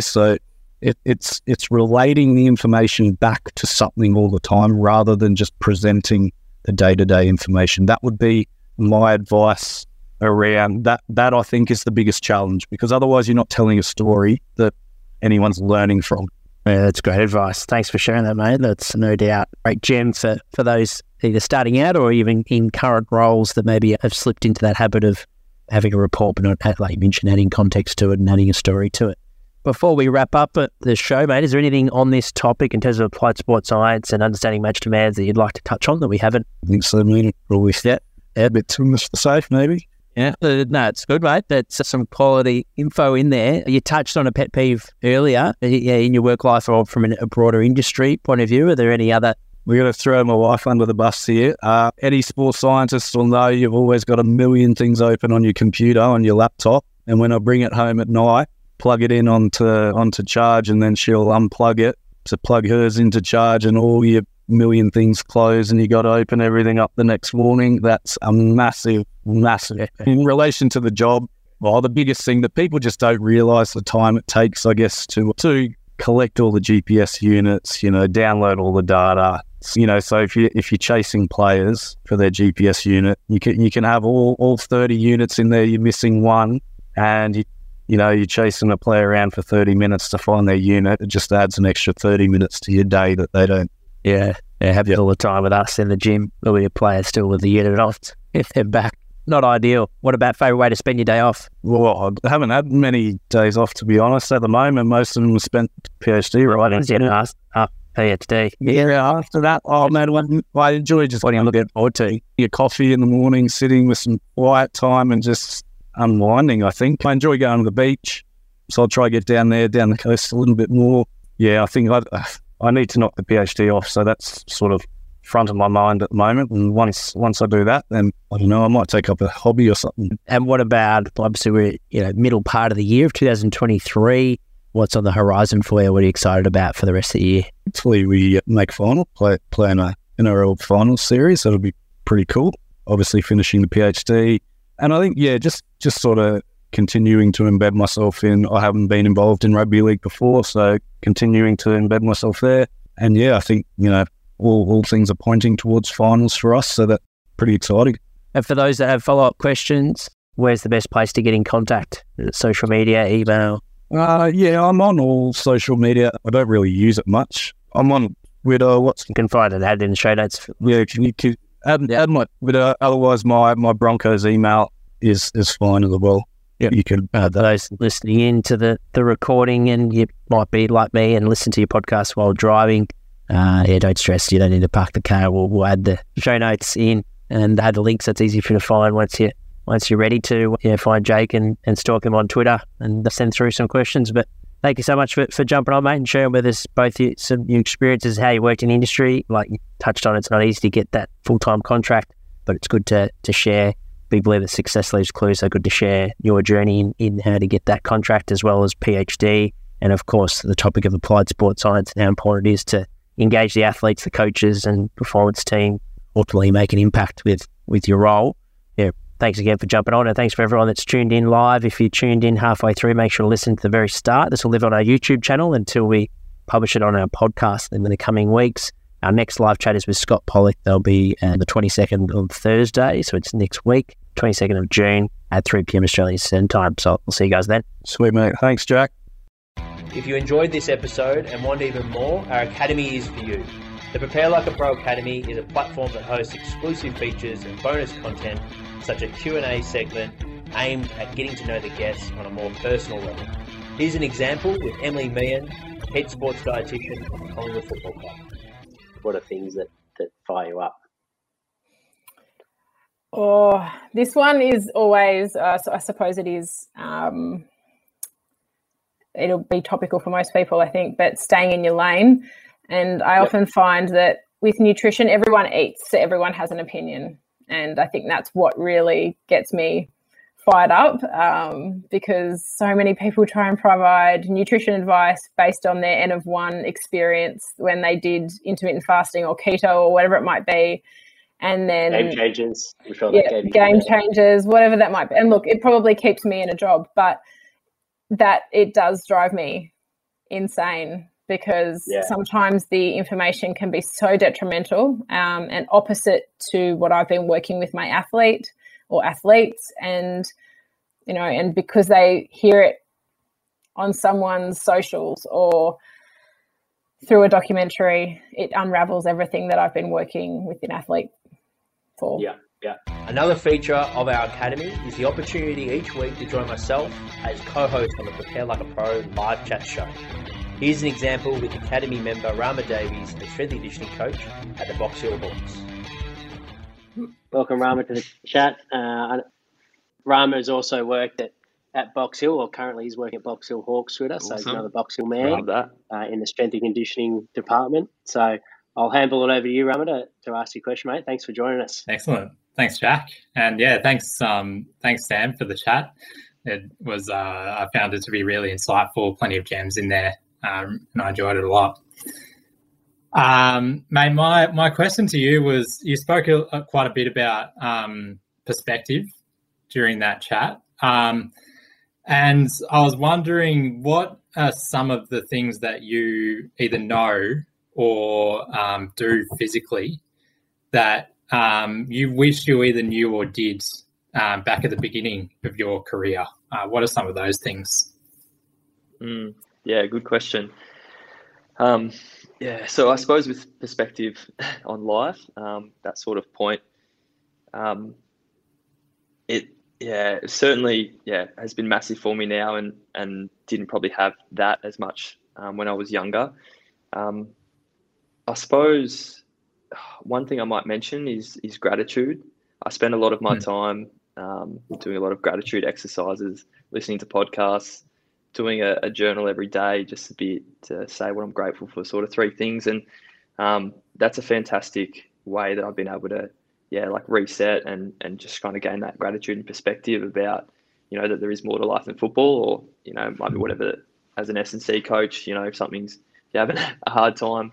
So it, it's it's relating the information back to something all the time rather than just presenting the day to day information. That would be my advice around that. That I think is the biggest challenge because otherwise you're not telling a story that anyone's learning from. Yeah, that's great advice. Thanks for sharing that, mate. That's no doubt great gem for, for those either starting out or even in current roles that maybe have slipped into that habit of having a report, but not, like you mentioned, adding context to it and adding a story to it. Before we wrap up the show, mate, is there anything on this topic in terms of applied sports science and understanding match demands that you'd like to touch on that we haven't? I think so, mate. Probably yeah. a bit too much for safe, maybe. Yeah, no, it's good, mate. That's some quality info in there. You touched on a pet peeve earlier uh, yeah, in your work life or from a broader industry point of view. Are there any other we're going to throw my wife under the bus here. Uh, any sports scientist will know you've always got a million things open on your computer, on your laptop. And when I bring it home at night, plug it in onto onto charge, and then she'll unplug it to plug hers into charge, and all your million things close, and you got to open everything up the next morning. That's a massive, massive in relation to the job. Well, the biggest thing that people just don't realize the time it takes, I guess, to to collect all the GPS units, you know, download all the data. You know, so if you if you're chasing players for their GPS unit, you can you can have all, all 30 units in there, you're missing one, and you you know, you're chasing a player around for 30 minutes to find their unit. It just adds an extra 30 minutes to your day that they don't. Yeah. Yeah. Have all the time with us in the gym. There'll be a player still with the unit off if they're back. Not ideal. What about favourite way to spend your day off? Well, I haven't had many days off, to be honest. At the moment, most of them were spent PhD writing. Yeah, uh, PhD. Yeah, after that, oh man, I enjoy just what I'm looking forward to. Your coffee in the morning, sitting with some quiet time and just unwinding, I think. I enjoy going to the beach, so I'll try to get down there, down the coast a little bit more. Yeah, I think I, I need to knock the PhD off, so that's sort of front of my mind at the moment. And once once I do that, then I don't know, I might take up a hobby or something. And what about obviously we're you know middle part of the year of 2023. What's on the horizon for you? What are you excited about for the rest of the year? Hopefully, we uh, make final, play play in a NRL final series. That'll be pretty cool. Obviously, finishing the PhD, and I think, yeah, just just sort of continuing to embed myself in. I haven't been involved in rugby league before, so continuing to embed myself there. And yeah, I think you know all, all things are pointing towards finals for us, so that's pretty exciting. And for those that have follow up questions, where's the best place to get in contact? Social media, email? Uh, yeah, I'm on all social media. I don't really use it much. I'm on Twitter. What's you can find it add in the show notes. Yeah, can you, can, Add, yeah. add my, uh, otherwise, my, my Broncos email is is fine as well. Yeah, you can. Uh, those listening in to the, the recording, and you might be like me and listen to your podcast while driving. Uh, yeah, don't stress. You don't need to park the car. We'll, we'll add the show notes in and add the links. That's easy for you to find once you once you're ready to. Yeah, find Jake and, and stalk him on Twitter and send through some questions. But thank you so much for, for jumping on, mate, and sharing with us both your, some your experiences, how you worked in industry. Like you touched on, it's not easy to get that full time contract, but it's good to, to share. We believe that success leaves clues, so good to share your journey in, in how to get that contract as well as PhD. And of course, the topic of applied sports science and how important it is to engage the athletes, the coaches, and performance team, ultimately make an impact with, with your role. Yeah, thanks again for jumping on, and thanks for everyone that's tuned in live. If you tuned in halfway through, make sure to listen to the very start. This will live on our YouTube channel until we publish it on our podcast in the coming weeks. Our next live chat is with Scott Pollock. They'll be on the 22nd of Thursday, so it's next week, 22nd of June at 3 p.m. Australian Standard Time. So we'll see you guys then. Sweet, mate. Thanks, Jack. If you enjoyed this episode and want even more, our academy is for you. The Prepare Like a Pro Academy is a platform that hosts exclusive features and bonus content such as Q&A segment, aimed at getting to know the guests on a more personal level. Here's an example with Emily Meehan, head sports dietitian at the Collingwood Football Club. What are things that, that fire you up? Oh, this one is always, uh, so I suppose it is, um, it'll be topical for most people, I think, but staying in your lane. And I yep. often find that with nutrition, everyone eats, so everyone has an opinion. And I think that's what really gets me fired up um, because so many people try and provide nutrition advice based on their N of one experience when they did intermittent fasting or keto or whatever it might be. And then game changes, sure yeah, game changes, whatever that might be. And look, it probably keeps me in a job, but that it does drive me insane because yeah. sometimes the information can be so detrimental um, and opposite to what I've been working with my athlete or athletes and you know and because they hear it on someone's socials or through a documentary it unravels everything that I've been working with an athlete for. Yeah. Yeah. Another feature of our academy is the opportunity each week to join myself as co-host on the Prepare Like a Pro live chat show. Here's an example with Academy member Rama Davies, a strength and conditioning coach at the Box Hill Hawks. Welcome, Rama, to the chat. Uh, Rama has also worked at, at Box Hill, or currently he's working at Box Hill Hawks with us, awesome. so he's another Box Hill man uh, in the strength and conditioning department. So I'll handle it over to you, Rama, to, to ask your question, mate. Thanks for joining us. Excellent. Thanks, Jack. And yeah, thanks, um, thanks, Sam, for the chat. It was, uh, I found it to be really insightful, plenty of gems in there, um, and I enjoyed it a lot. Um, mate, my, my question to you was you spoke a, quite a bit about um, perspective during that chat. Um, and I was wondering what are some of the things that you either know or um, do physically that um, you wish you either knew or did um, back at the beginning of your career? Uh, what are some of those things? Mm, yeah, good question. Um, yeah, so I suppose with perspective on life, um, that sort of point, um, it yeah certainly yeah has been massive for me now, and and didn't probably have that as much um, when I was younger. Um, I suppose one thing I might mention is is gratitude. I spend a lot of my mm. time um, doing a lot of gratitude exercises, listening to podcasts, doing a, a, journal every day, just a bit to say what I'm grateful for, sort of three things, and um, that's a fantastic way that I've been able to, yeah, like reset and and just kind of gain that gratitude and perspective about, you know, that there is more to life than football, or you know, might be whatever. As an S and C coach, you know, if something's if you're having a hard time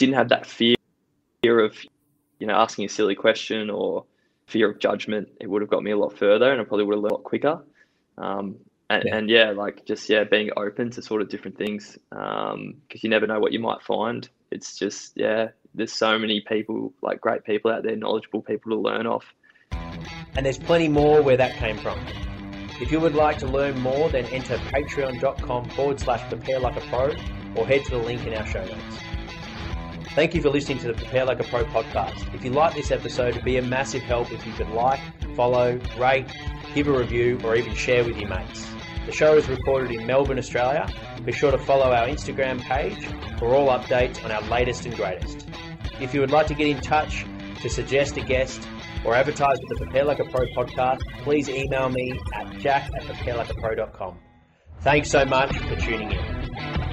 didn't have that fear fear of, you know, asking a silly question or fear of judgment, it would have got me a lot further and I probably would have learned a lot quicker. Um, and, yeah. and, yeah. like just, yeah, being open to sort of different things because um, you never know what you might find. It's just, yeah, there's so many people, like great people out there, knowledgeable people to learn off. And there's plenty more where that came from. If you would like to learn more, then enter patreon.com forward slash prepare like a pro or head to the link in our show notes. Thank you for listening to the Prepare Like a Pro podcast. If you like this episode, it'd be a massive help if you could like, follow, rate, give a review, or even share with your mates. The show is recorded in Melbourne, Australia. Be sure to follow our Instagram page for all updates on our latest and greatest. If you would like to get in touch to suggest a guest or advertise with the Prepare Like a Pro podcast, please email me at jack at preparelikeapro.com. Thanks so much for tuning in.